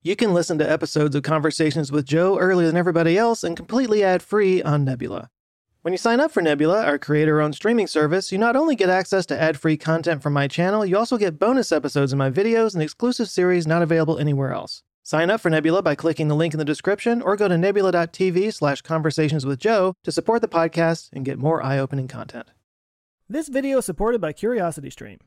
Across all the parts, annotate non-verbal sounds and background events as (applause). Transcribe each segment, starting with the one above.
You can listen to episodes of Conversations with Joe earlier than everybody else and completely ad free on Nebula. When you sign up for Nebula, our creator owned streaming service, you not only get access to ad free content from my channel, you also get bonus episodes of my videos and exclusive series not available anywhere else. Sign up for Nebula by clicking the link in the description or go to nebula.tv slash conversations with Joe to support the podcast and get more eye opening content. This video is supported by CuriosityStream.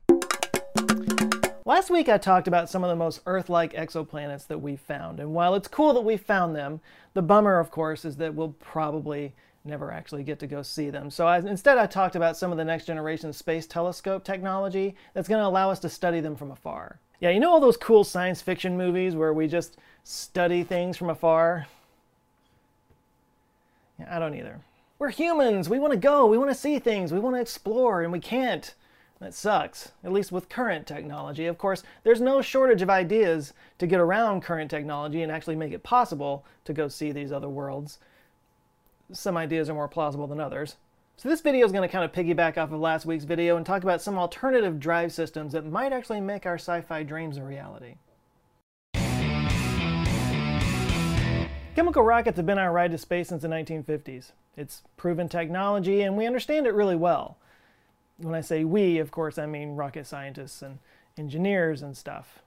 Last week I talked about some of the most Earth-like exoplanets that we've found, and while it's cool that we found them, the bummer, of course, is that we'll probably never actually get to go see them. So I, instead I talked about some of the next generation space telescope technology that's going to allow us to study them from afar. Yeah, you know all those cool science fiction movies where we just study things from afar? Yeah, I don't either. We're humans. We want to go. We want to see things. We want to explore, and we can't. That sucks, at least with current technology. Of course, there's no shortage of ideas to get around current technology and actually make it possible to go see these other worlds. Some ideas are more plausible than others. So this video is going to kind of piggyback off of last week's video and talk about some alternative drive systems that might actually make our sci-fi dreams a reality. Chemical rockets have been our ride to space since the 1950s. It's proven technology and we understand it really well. When I say we, of course, I mean rocket scientists and engineers and stuff.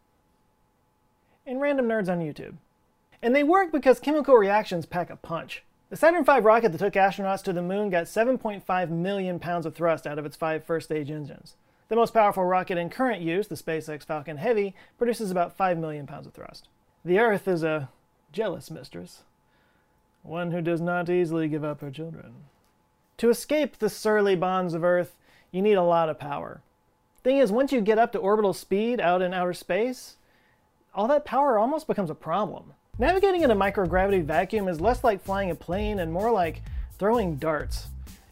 And random nerds on YouTube. And they work because chemical reactions pack a punch. The Saturn V rocket that took astronauts to the moon got 7.5 million pounds of thrust out of its five first stage engines. The most powerful rocket in current use, the SpaceX Falcon Heavy, produces about 5 million pounds of thrust. The Earth is a jealous mistress, one who does not easily give up her children. To escape the surly bonds of Earth, you need a lot of power. Thing is, once you get up to orbital speed out in outer space, all that power almost becomes a problem. Navigating in a microgravity vacuum is less like flying a plane and more like throwing darts.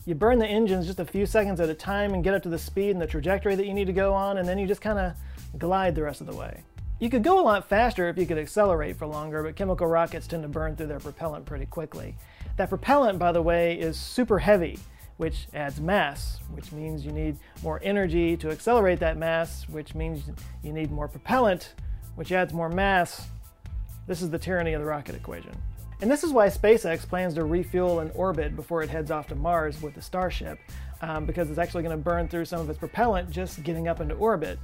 You burn the engines just a few seconds at a time and get up to the speed and the trajectory that you need to go on, and then you just kind of glide the rest of the way. You could go a lot faster if you could accelerate for longer, but chemical rockets tend to burn through their propellant pretty quickly. That propellant, by the way, is super heavy, which adds mass, which means you need more energy to accelerate that mass, which means you need more propellant, which adds more mass, this is the tyranny of the rocket equation. And this is why SpaceX plans to refuel in orbit before it heads off to Mars with the Starship, um, because it's actually going to burn through some of its propellant just getting up into orbit.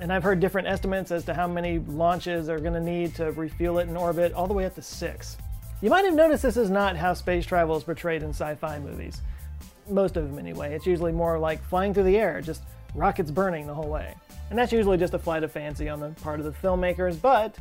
And I've heard different estimates as to how many launches are going to need to refuel it in orbit, all the way up to six. You might have noticed this is not how space travel is portrayed in sci fi movies. Most of them, anyway. It's usually more like flying through the air, just rockets burning the whole way. And that's usually just a flight of fancy on the part of the filmmakers, but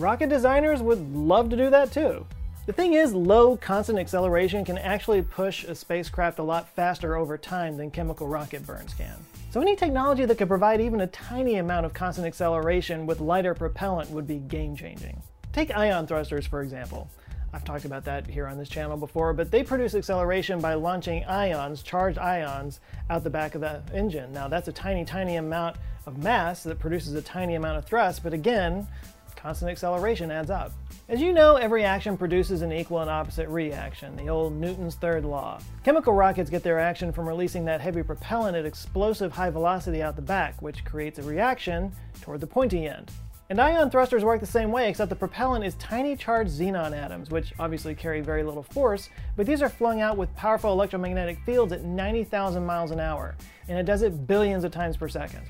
Rocket designers would love to do that too. The thing is, low constant acceleration can actually push a spacecraft a lot faster over time than chemical rocket burns can. So any technology that could provide even a tiny amount of constant acceleration with lighter propellant would be game-changing. Take ion thrusters, for example. I've talked about that here on this channel before, but they produce acceleration by launching ions, charged ions, out the back of the engine. Now that's a tiny, tiny amount of mass that produces a tiny amount of thrust, but again, constant acceleration adds up. As you know, every action produces an equal and opposite reaction, the old Newton's third law. Chemical rockets get their action from releasing that heavy propellant at explosive high velocity out the back, which creates a reaction toward the pointy end. And ion thrusters work the same way, except the propellant is tiny charged xenon atoms, which obviously carry very little force, but these are flung out with powerful electromagnetic fields at 90,000 miles an hour, and it does it billions of times per second.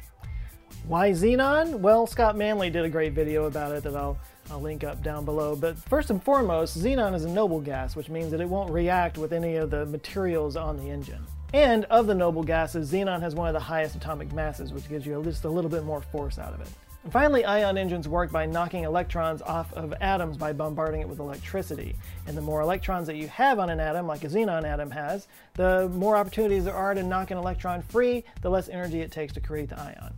Why xenon? Well, Scott Manley did a great video about it that I'll, I'll link up down below. But first and foremost, xenon is a noble gas, which means that it won't react with any of the materials on the engine. And of the noble gases, xenon has one of the highest atomic masses, which gives you just a little bit more force out of it. Finally, ion engines work by knocking electrons off of atoms by bombarding it with electricity. And the more electrons that you have on an atom, like a xenon atom has, the more opportunities there are to knock an electron free, the less energy it takes to create the ion.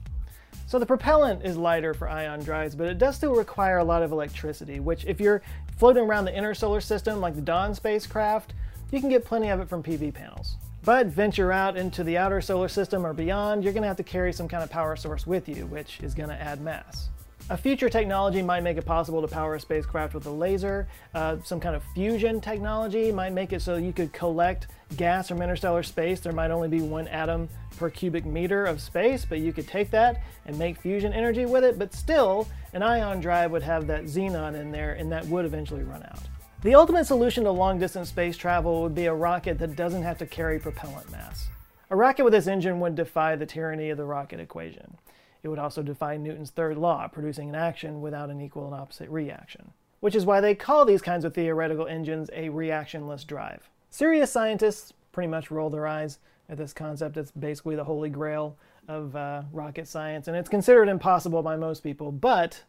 So the propellant is lighter for ion drives, but it does still require a lot of electricity, which if you're floating around the inner solar system like the Dawn spacecraft, you can get plenty of it from PV panels. But venture out into the outer solar system or beyond, you're going to have to carry some kind of power source with you, which is going to add mass. A future technology might make it possible to power a spacecraft with a laser. Uh, some kind of fusion technology might make it so you could collect gas from interstellar space. There might only be one atom per cubic meter of space, but you could take that and make fusion energy with it. But still, an ion drive would have that xenon in there, and that would eventually run out. The ultimate solution to long distance space travel would be a rocket that doesn't have to carry propellant mass. A rocket with this engine would defy the tyranny of the rocket equation. It would also defy Newton's third law, producing an action without an equal and opposite reaction. Which is why they call these kinds of theoretical engines a reactionless drive. Serious scientists pretty much roll their eyes at this concept. It's basically the holy grail of uh, rocket science, and it's considered impossible by most people, but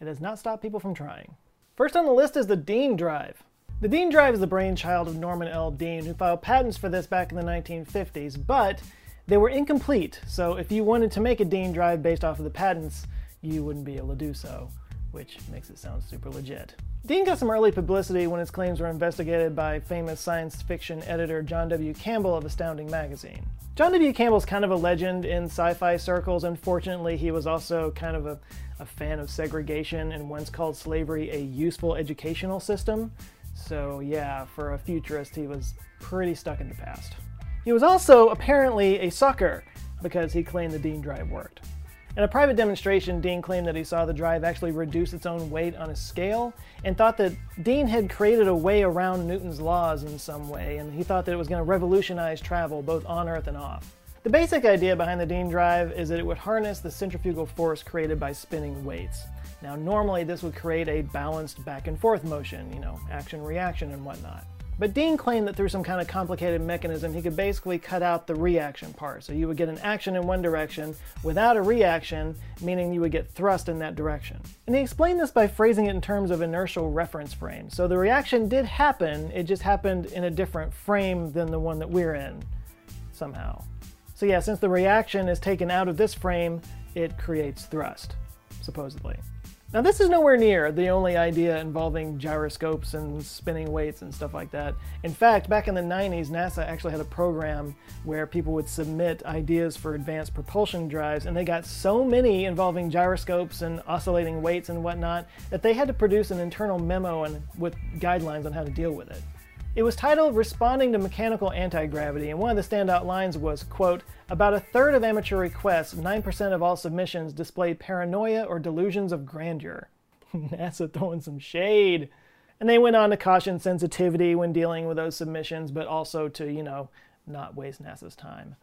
it has not stopped people from trying. First on the list is the Dean drive. The Dean drive is the brainchild of Norman L. Dean, who filed patents for this back in the 1950s, but they were incomplete, so if you wanted to make a Dean drive based off of the patents, you wouldn't be able to do so, which makes it sound super legit. Dean got some early publicity when his claims were investigated by famous science fiction editor John W. Campbell of Astounding Magazine. John W. Campbell's kind of a legend in sci fi circles. Unfortunately, he was also kind of a, a fan of segregation and once called slavery a useful educational system. So, yeah, for a futurist, he was pretty stuck in the past. He was also apparently a sucker because he claimed the Dean drive worked. In a private demonstration, Dean claimed that he saw the drive actually reduce its own weight on a scale and thought that Dean had created a way around Newton's laws in some way, and he thought that it was going to revolutionize travel both on Earth and off. The basic idea behind the Dean drive is that it would harness the centrifugal force created by spinning weights. Now, normally this would create a balanced back and forth motion, you know, action reaction and whatnot. But Dean claimed that through some kind of complicated mechanism, he could basically cut out the reaction part. So you would get an action in one direction without a reaction, meaning you would get thrust in that direction. And he explained this by phrasing it in terms of inertial reference frame. So the reaction did happen, it just happened in a different frame than the one that we're in, somehow. So yeah, since the reaction is taken out of this frame, it creates thrust, supposedly. Now, this is nowhere near the only idea involving gyroscopes and spinning weights and stuff like that. In fact, back in the 90s, NASA actually had a program where people would submit ideas for advanced propulsion drives, and they got so many involving gyroscopes and oscillating weights and whatnot that they had to produce an internal memo and with guidelines on how to deal with it. It was titled Responding to Mechanical Anti-Gravity, and one of the standout lines was, quote, about a third of amateur requests, 9% of all submissions display paranoia or delusions of grandeur. (laughs) NASA throwing some shade. And they went on to caution sensitivity when dealing with those submissions, but also to, you know, not waste NASA's time.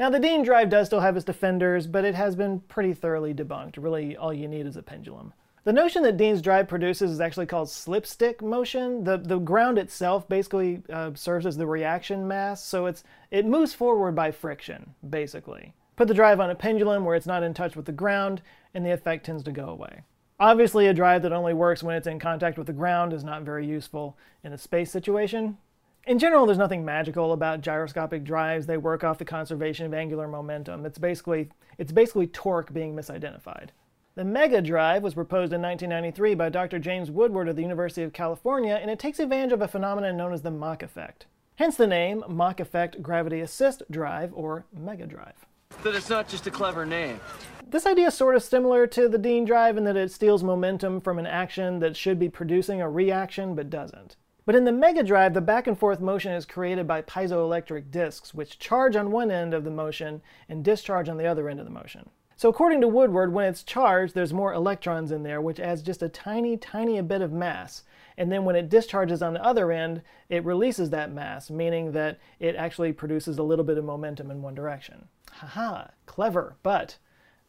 Now, the Dean drive does still have its defenders, but it has been pretty thoroughly debunked. Really, all you need is a pendulum. The notion that Dean's drive produces is actually called slipstick motion. The, the ground itself basically uh, serves as the reaction mass, so it's, it moves forward by friction, basically. Put the drive on a pendulum where it's not in touch with the ground, and the effect tends to go away. Obviously, a drive that only works when it's in contact with the ground is not very useful in a space situation. In general, there's nothing magical about gyroscopic drives. They work off the conservation of angular momentum. It's basically, it's basically torque being misidentified. The Mega Drive was proposed in 1993 by Dr. James Woodward of the University of California, and it takes advantage of a phenomenon known as the Mach effect. Hence the name Mach Effect Gravity Assist Drive, or Mega Drive. That it's not just a clever name. This idea is sort of similar to the Dean drive in that it steals momentum from an action that should be producing a reaction but doesn't. But in the Mega Drive, the back and forth motion is created by piezoelectric discs, which charge on one end of the motion and discharge on the other end of the motion. So according to Woodward, when it's charged, there's more electrons in there, which adds just a tiny, tiny bit of mass. And then when it discharges on the other end, it releases that mass, meaning that it actually produces a little bit of momentum in one direction. Haha, clever, but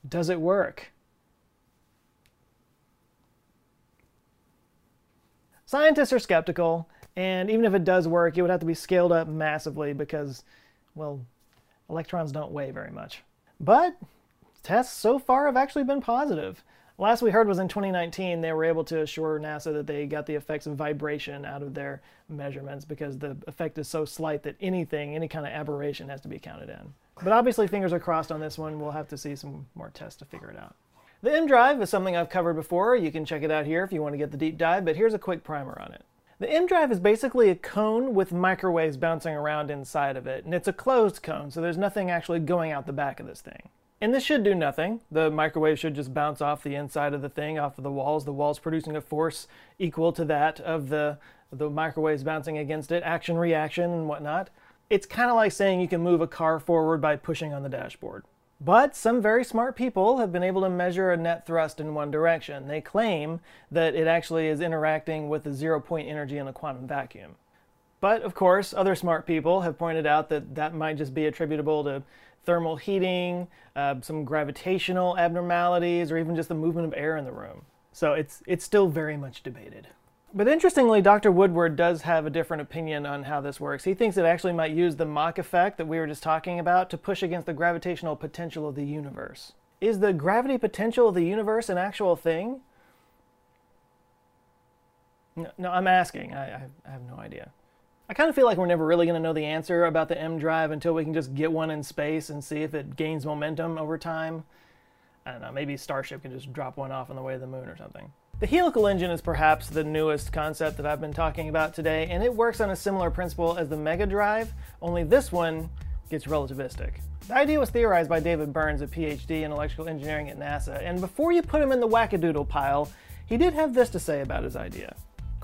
does it work? Scientists are skeptical, and even if it does work, it would have to be scaled up massively because, well, electrons don't weigh very much. But tests so far have actually been positive. Last we heard was in 2019, they were able to assure NASA that they got the effects of vibration out of their measurements because the effect is so slight that anything, any kind of aberration has to be counted in. But obviously, fingers are crossed on this one. We'll have to see some more tests to figure it out. The EM drive is something I've covered before. You can check it out here if you want to get the deep dive, but here's a quick primer on it. The EM drive is basically a cone with microwaves bouncing around inside of it, and it's a closed cone, so there's nothing actually going out the back of this thing. And this should do nothing. The microwave should just bounce off the inside of the thing, off of the walls. The walls producing a force equal to that of the, the microwaves bouncing against it, action reaction and whatnot. It's kind of like saying you can move a car forward by pushing on the dashboard. But some very smart people have been able to measure a net thrust in one direction. They claim that it actually is interacting with the zero point energy in a quantum vacuum. But of course, other smart people have pointed out that that might just be attributable to thermal heating, uh, some gravitational abnormalities, or even just the movement of air in the room. So it's, it's still very much debated. But interestingly, Dr. Woodward does have a different opinion on how this works. He thinks it actually might use the Mach effect that we were just talking about to push against the gravitational potential of the universe. Is the gravity potential of the universe an actual thing? No, no I'm asking. I, I, I have no idea. I kind of feel like we're never really going to know the answer about the EM drive until we can just get one in space and see if it gains momentum over time. I don't know, maybe Starship can just drop one off on the way to the moon or something. The helical engine is perhaps the newest concept that I've been talking about today, and it works on a similar principle as the Mega Drive, only this one gets relativistic. The idea was theorized by David Burns, a PhD in electrical engineering at NASA, and before you put him in the wackadoodle pile, he did have this to say about his idea.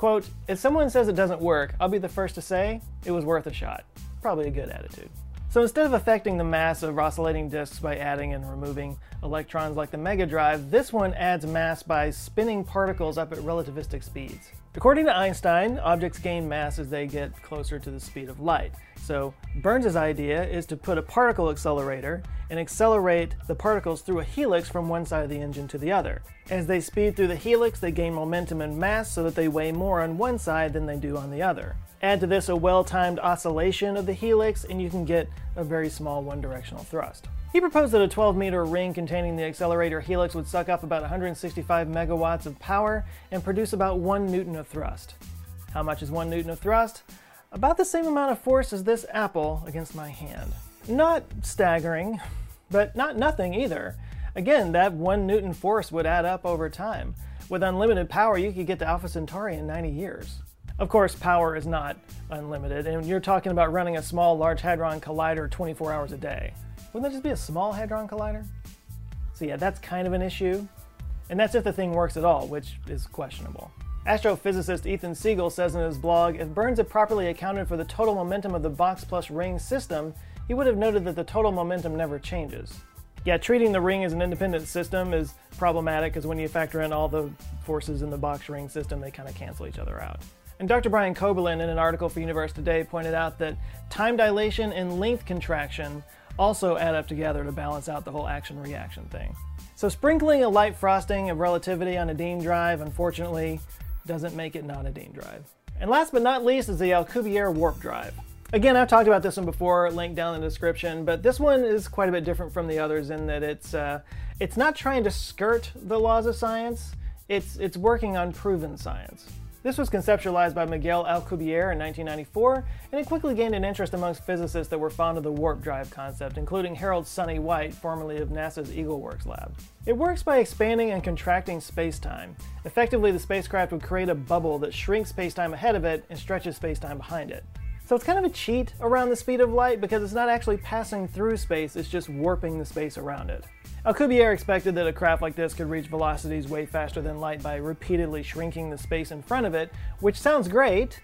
Quote, if someone says it doesn't work, I'll be the first to say it was worth a shot. Probably a good attitude. So instead of affecting the mass of oscillating disks by adding and removing electrons like the Mega Drive, this one adds mass by spinning particles up at relativistic speeds. According to Einstein, objects gain mass as they get closer to the speed of light. So Burns' idea is to put a particle accelerator and accelerate the particles through a helix from one side of the engine to the other. As they speed through the helix, they gain momentum and mass so that they weigh more on one side than they do on the other. Add to this a well-timed oscillation of the helix and you can get a very small one-directional thrust. He proposed that a 12 meter ring containing the accelerator helix would suck up about 165 megawatts of power and produce about 1 newton of thrust. How much is 1 newton of thrust? about the same amount of force as this apple against my hand. Not staggering, but not nothing either. Again, that one Newton force would add up over time. With unlimited power, you could get to Alpha Centauri in 90 years. Of course, power is not unlimited, and you're talking about running a small Large Hadron Collider 24 hours a day. Wouldn't that just be a small Hadron Collider? So yeah, that's kind of an issue. And that's if the thing works at all, which is questionable. Astrophysicist Ethan Siegel says in his blog if Burns had properly accounted for the total momentum of the box plus ring system, he would have noted that the total momentum never changes. Yeah, treating the ring as an independent system is problematic because when you factor in all the forces in the box ring system, they kind of cancel each other out. And Dr. Brian Koberlein, in an article for Universe Today, pointed out that time dilation and length contraction also add up together to balance out the whole action reaction thing. So, sprinkling a light frosting of relativity on a Dean drive, unfortunately, doesn't make it not a Dean drive. And last but not least is the Alcubierre warp drive. Again, I've talked about this one before, linked down in the description, but this one is quite a bit different from the others in that it's uh, it's not trying to skirt the laws of science. It's it's working on proven science. This was conceptualized by Miguel Alcubierre in 1994, and it quickly gained an interest amongst physicists that were fond of the warp drive concept, including Harold Sonny White, formerly of NASA's EagleWorks lab. It works by expanding and contracting space-time. Effectively, the spacecraft would create a bubble that shrinks space-time ahead of it and stretches space-time behind it. So it's kind of a cheat around the speed of light because it's not actually passing through space, it's just warping the space around it. Alcubierre expected that a craft like this could reach velocities way faster than light by repeatedly shrinking the space in front of it, which sounds great.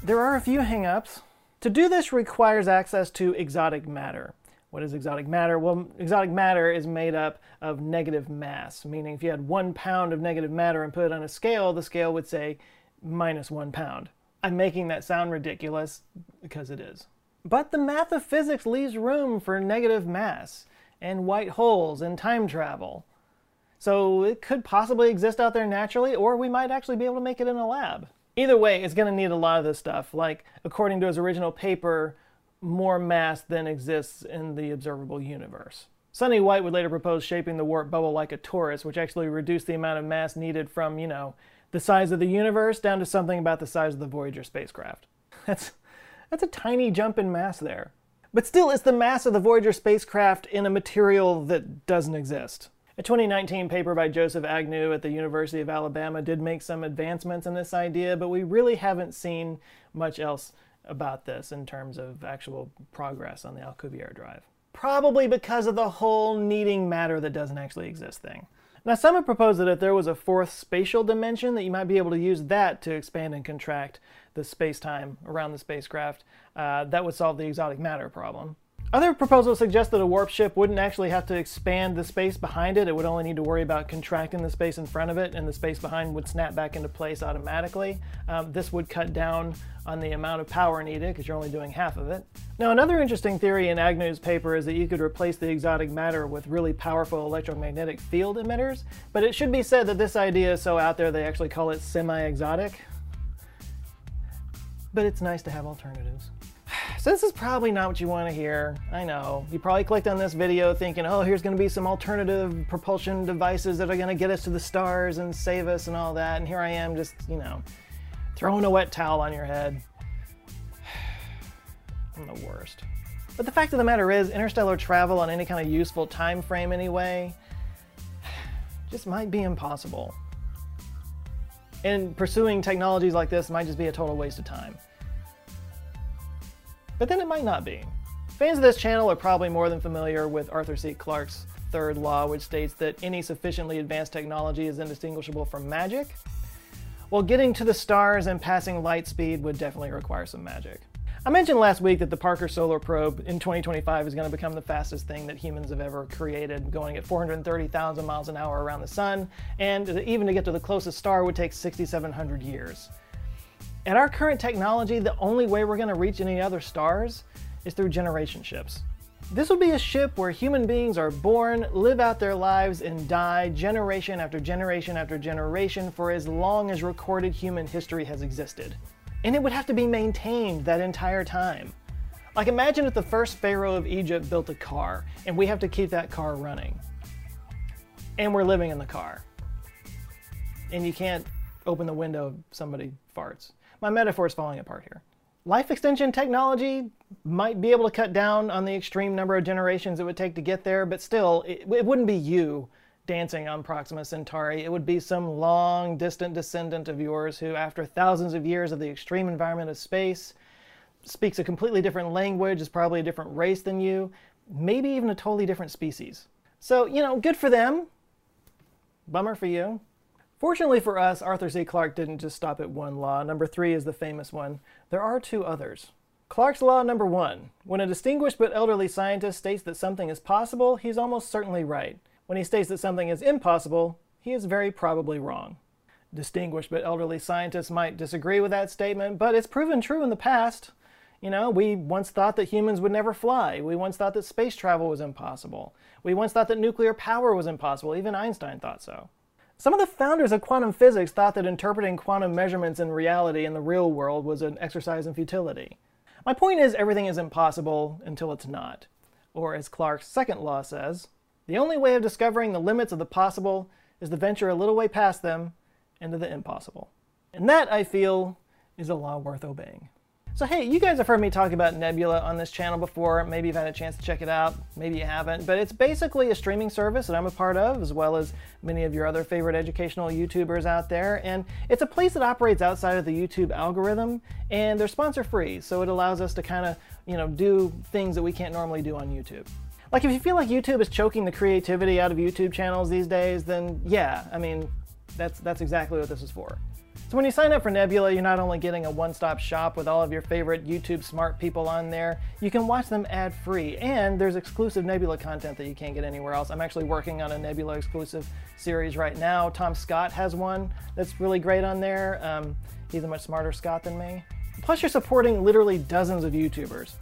There are a few hangups. To do this requires access to exotic matter. What is exotic matter? Well, exotic matter is made up of negative mass, meaning if you had one pound of negative matter and put it on a scale, the scale would say minus one pound. I'm making that sound ridiculous because it is. But the math of physics leaves room for negative mass and white holes and time travel. So it could possibly exist out there naturally, or we might actually be able to make it in a lab. Either way, it's going to need a lot of this stuff, like, according to his original paper, more mass than exists in the observable universe. Sonny White would later propose shaping the warp bubble like a torus, which actually reduced the amount of mass needed from, you know, the size of the universe down to something about the size of the Voyager spacecraft. (laughs) That's, that's a tiny jump in mass there. But still, it's the mass of the Voyager spacecraft in a material that doesn't exist. A 2019 paper by Joseph Agnew at the University of Alabama did make some advancements in this idea, but we really haven't seen much else about this in terms of actual progress on the Alcubierre drive. probably because of the whole needing matter that doesn't actually exist thing. Now, some have proposed that if there was a fourth spatial dimension, that you might be able to use that to expand and contract the space-time around the spacecraft. Uh, that would solve the exotic matter problem. Other proposals suggest that a warp ship wouldn't actually have to expand the space behind it. It would only need to worry about contracting the space in front of it, and the space behind would snap back into place automatically. Um, this would cut down on the amount of power needed because you're only doing half of it. Now, another interesting theory in Agnew's paper is that you could replace the exotic matter with really powerful electromagnetic field emitters, but it should be said that this idea is so out there they actually call it semi-exotic. But it's nice to have alternatives. So this is probably not what you want to hear. I know. You probably clicked on this video thinking, oh, here's going to be some alternative propulsion devices that are going to get us to the stars and save us and all that. And here I am just, you know, throwing a wet towel on your head. (sighs) I'm the worst. But the fact of the matter is, interstellar travel on any kind of useful time frame anyway, (sighs) just might be impossible. And pursuing technologies like this might just be a total waste of time but then it might not be. Fans of this channel are probably more than familiar with Arthur C. Clarke's third law, which states that any sufficiently advanced technology is indistinguishable from magic. Well, getting to the stars and passing light speed would definitely require some magic. I mentioned last week that the Parker Solar Probe in 2025 is going to become the fastest thing that humans have ever created, going at 430,000 miles an hour around the sun, and even to get to the closest star would take 6,700 years. At our current technology, the only way we're going to reach any other stars is through generation ships. This will be a ship where human beings are born, live out their lives, and die generation after generation after generation for as long as recorded human history has existed. And it would have to be maintained that entire time. Like imagine if the first pharaoh of Egypt built a car and we have to keep that car running. And we're living in the car. And you can't open the window if somebody farts my metaphor is falling apart here. Life extension technology might be able to cut down on the extreme number of generations it would take to get there, but still, it, it wouldn't be you dancing on Proxima Centauri. It would be some long, distant descendant of yours who, after thousands of years of the extreme environment of space, speaks a completely different language, is probably a different race than you, maybe even a totally different species. So, you know, good for them. Bummer for you. Fortunately for us, Arthur C. Clarke didn't just stop at one law. Number three is the famous one. There are two others. Clarke's law number one. When a distinguished but elderly scientist states that something is possible, he's almost certainly right. When he states that something is impossible, he is very probably wrong. Distinguished but elderly scientists might disagree with that statement, but it's proven true in the past. You know, we once thought that humans would never fly. We once thought that space travel was impossible. We once thought that nuclear power was impossible. Even Einstein thought so. Some of the founders of quantum physics thought that interpreting quantum measurements in reality in the real world was an exercise in futility. My point is, everything is impossible until it's not. Or, as Clarke's second law says, the only way of discovering the limits of the possible is to venture a little way past them into the impossible. And that, I feel, is a law worth obeying. So hey, you guys have heard me talk about Nebula on this channel before. Maybe you've had a chance to check it out. Maybe you haven't. But it's basically a streaming service that I'm a part of, as well as many of your other favorite educational YouTubers out there. And it's a place that operates outside of the YouTube algorithm, and they're sponsor free. So it allows us to kind of, you know, do things that we can't normally do on YouTube. Like if you feel like YouTube is choking the creativity out of YouTube channels these days, then yeah, I mean, that's, that's exactly what this is for. So when you sign up for Nebula, you're not only getting a one-stop shop with all of your favorite YouTube smart people on there, you can watch them ad-free, and there's exclusive Nebula content that you can't get anywhere else. I'm actually working on a Nebula exclusive series right now. Tom Scott has one that's really great on there. Um, he's a much smarter Scott than me. Plus you're supporting literally dozens of YouTubers.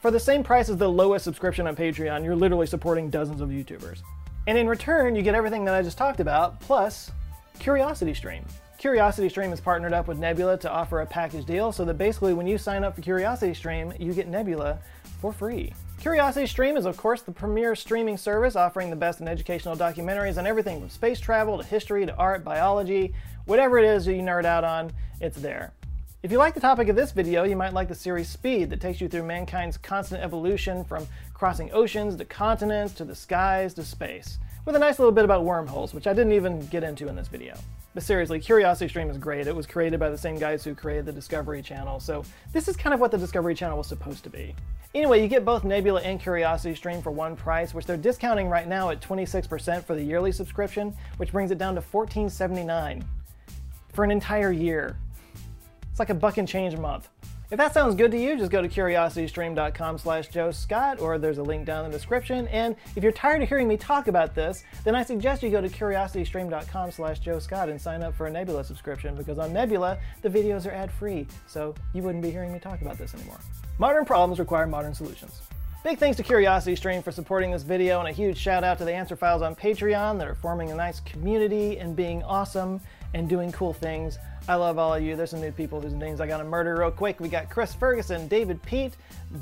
For the same price as the lowest subscription on Patreon, you're literally supporting dozens of YouTubers. And in return, you get everything that I just talked about, plus Curiosity Stream. Curiosity Stream is partnered up with Nebula to offer a package deal so that basically when you sign up for CuriosityStream, you get Nebula for free. CuriosityStream is of course the premier streaming service offering the best in educational documentaries on everything from space travel to history to art, biology, whatever it is you nerd out on, it's there. If you like the topic of this video, you might like the series Speed that takes you through mankind's constant evolution from crossing oceans to continents to the skies to space, with a nice little bit about wormholes, which I didn't even get into in this video. But seriously, Curiosity Stream is great. It was created by the same guys who created the Discovery Channel, so this is kind of what the Discovery Channel was supposed to be. Anyway, you get both Nebula and Curiosity Stream for one price, which they're discounting right now at 26% for the yearly subscription, which brings it down to $14.79 for an entire year. It's like a buck and change a month. If that sounds good to you, just go to curiositystream.com slash Joe Scott, or there's a link down in the description. And if you're tired of hearing me talk about this, then I suggest you go to curiositystream.com slash Joe Scott and sign up for a Nebula subscription, because on Nebula, the videos are ad-free, so you wouldn't be hearing me talk about this anymore. Modern problems require modern solutions. Big thanks to CuriosityStream for supporting this video, and a huge shout out to the Answer Files on Patreon that are forming a nice community and being awesome and doing cool things. I love all of you. There's some new people whose names I gotta murder real quick. We got Chris Ferguson, David Pete,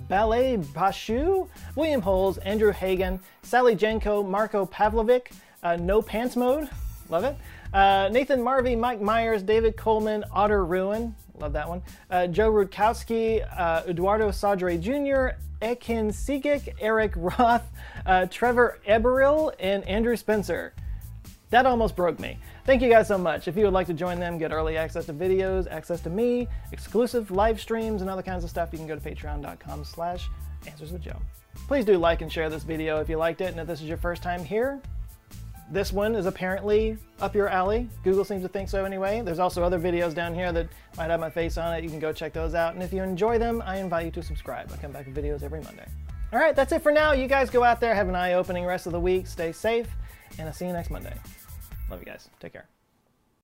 Ballet Bashu, William Holes, Andrew Hagan, Sally Jenko, Marco Pavlovic, uh, No Pants Mode, love it. Uh, Nathan Marvey, Mike Myers, David Coleman, Otter Ruin, love that one. Uh, Joe Rudkowski, uh, Eduardo Sadre Jr., Ekin Sigik, Eric Roth, uh, Trevor Eberil, and Andrew Spencer. That almost broke me. Thank you guys so much. If you would like to join them, get early access to videos, access to me, exclusive live streams, and other kinds of stuff, you can go to patreon.com slash answers with Joe. Please do like and share this video if you liked it, and if this is your first time here, this one is apparently up your alley. Google seems to think so anyway. There's also other videos down here that might have my face on it. You can go check those out. And if you enjoy them, I invite you to subscribe. I come back with videos every Monday. All right, that's it for now. You guys go out there, have an eye-opening rest of the week. Stay safe, and I'll see you next Monday. Love you guys. Take care.